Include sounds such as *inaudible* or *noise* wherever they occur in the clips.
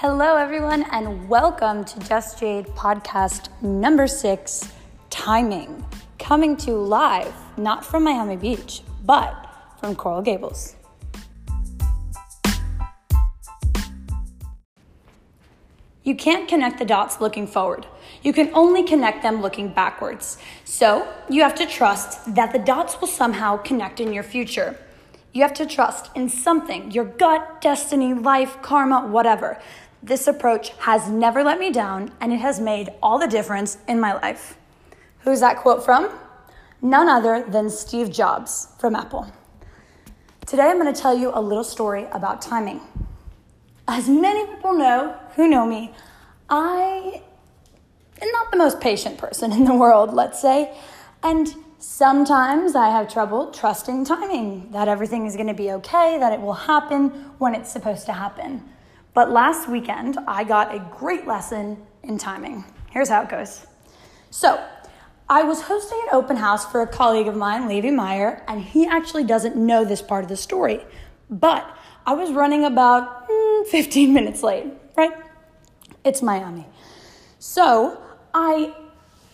Hello, everyone, and welcome to Just Jade podcast number six Timing. Coming to you live, not from Miami Beach, but from Coral Gables. You can't connect the dots looking forward. You can only connect them looking backwards. So you have to trust that the dots will somehow connect in your future. You have to trust in something, your gut, destiny, life, karma, whatever. This approach has never let me down and it has made all the difference in my life. Who's that quote from? None other than Steve Jobs from Apple. Today I'm going to tell you a little story about timing. As many people know who know me, I am not the most patient person in the world, let's say. And sometimes I have trouble trusting timing, that everything is going to be okay, that it will happen when it's supposed to happen. But last weekend, I got a great lesson in timing. Here's how it goes. So, I was hosting an open house for a colleague of mine, Levi Meyer, and he actually doesn't know this part of the story. But I was running about mm, 15 minutes late, right? It's Miami. So I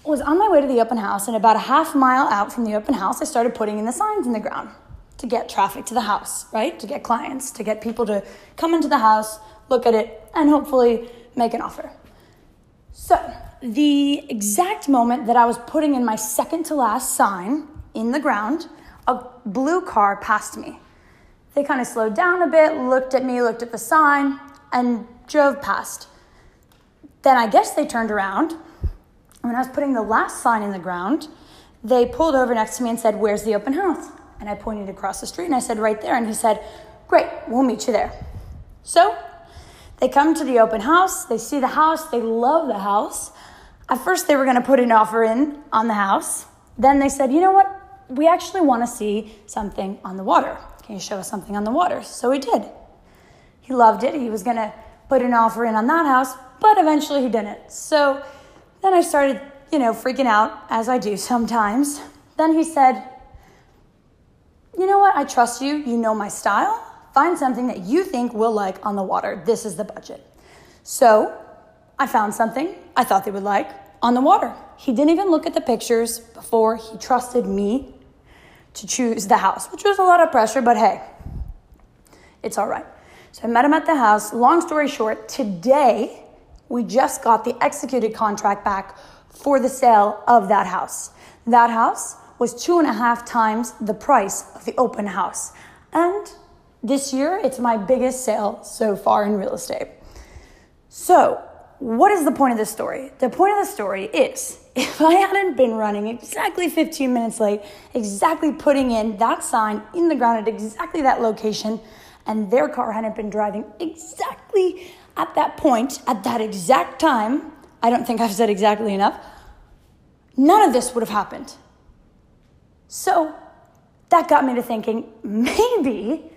was on my way to the open house, and about a half mile out from the open house, I started putting in the signs in the ground to get traffic to the house, right? To get clients, to get people to come into the house, look at it, and hopefully make an offer. So, the exact moment that I was putting in my second to last sign in the ground, a blue car passed me. They kind of slowed down a bit, looked at me, looked at the sign, and drove past. Then I guess they turned around. When I was putting the last sign in the ground, they pulled over next to me and said, Where's the open house? And I pointed across the street and I said, Right there. And he said, Great, we'll meet you there. So they come to the open house, they see the house, they love the house. At first, they were going to put an offer in on the house. Then they said, you know what? We actually want to see something on the water. Can you show us something on the water? So he did. He loved it. He was going to put an offer in on that house, but eventually he didn't. So then I started, you know, freaking out, as I do sometimes. Then he said, you know what? I trust you. You know my style. Find something that you think we'll like on the water. This is the budget. So I found something I thought they would like on the water. He didn't even look at the pictures before he trusted me to choose the house, which was a lot of pressure, but hey, it's all right. So I met him at the house. Long story short, today we just got the executed contract back for the sale of that house. That house was two and a half times the price of the open house. And this year, it's my biggest sale so far in real estate. So, what is the point of this story? The point of the story is *laughs* if I hadn't been running exactly 15 minutes late, exactly putting in that sign in the ground at exactly that location, and their car hadn't been driving exactly at that point, at that exact time, I don't think I've said exactly enough, none of this would have happened. So that got me to thinking *laughs* maybe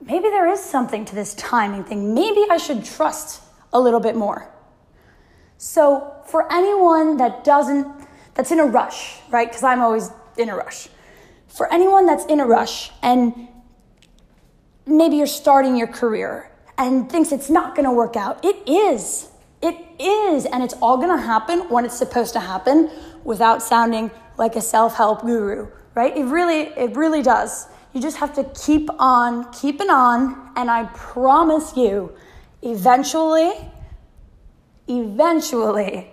maybe there is something to this timing thing. Maybe I should trust a little bit more. So, for anyone that doesn't, that's in a rush, right? Because I'm always in a rush. For anyone that's in a rush and maybe you're starting your career and thinks it's not going to work out, it is. It is. And it's all going to happen when it's supposed to happen without sounding like a self help guru, right? It really, it really does. You just have to keep on keeping on, and I promise you, eventually, eventually,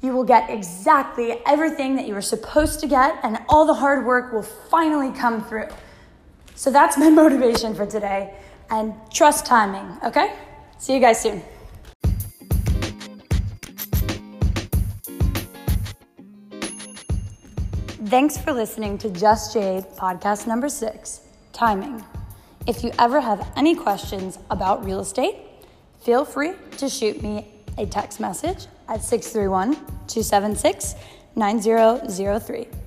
you will get exactly everything that you were supposed to get, and all the hard work will finally come through. So that's my *laughs* motivation for today. And trust timing, okay? See you guys soon. Thanks for listening to Just Jade podcast number six Timing. If you ever have any questions about real estate, feel free to shoot me a text message at 631 276 9003.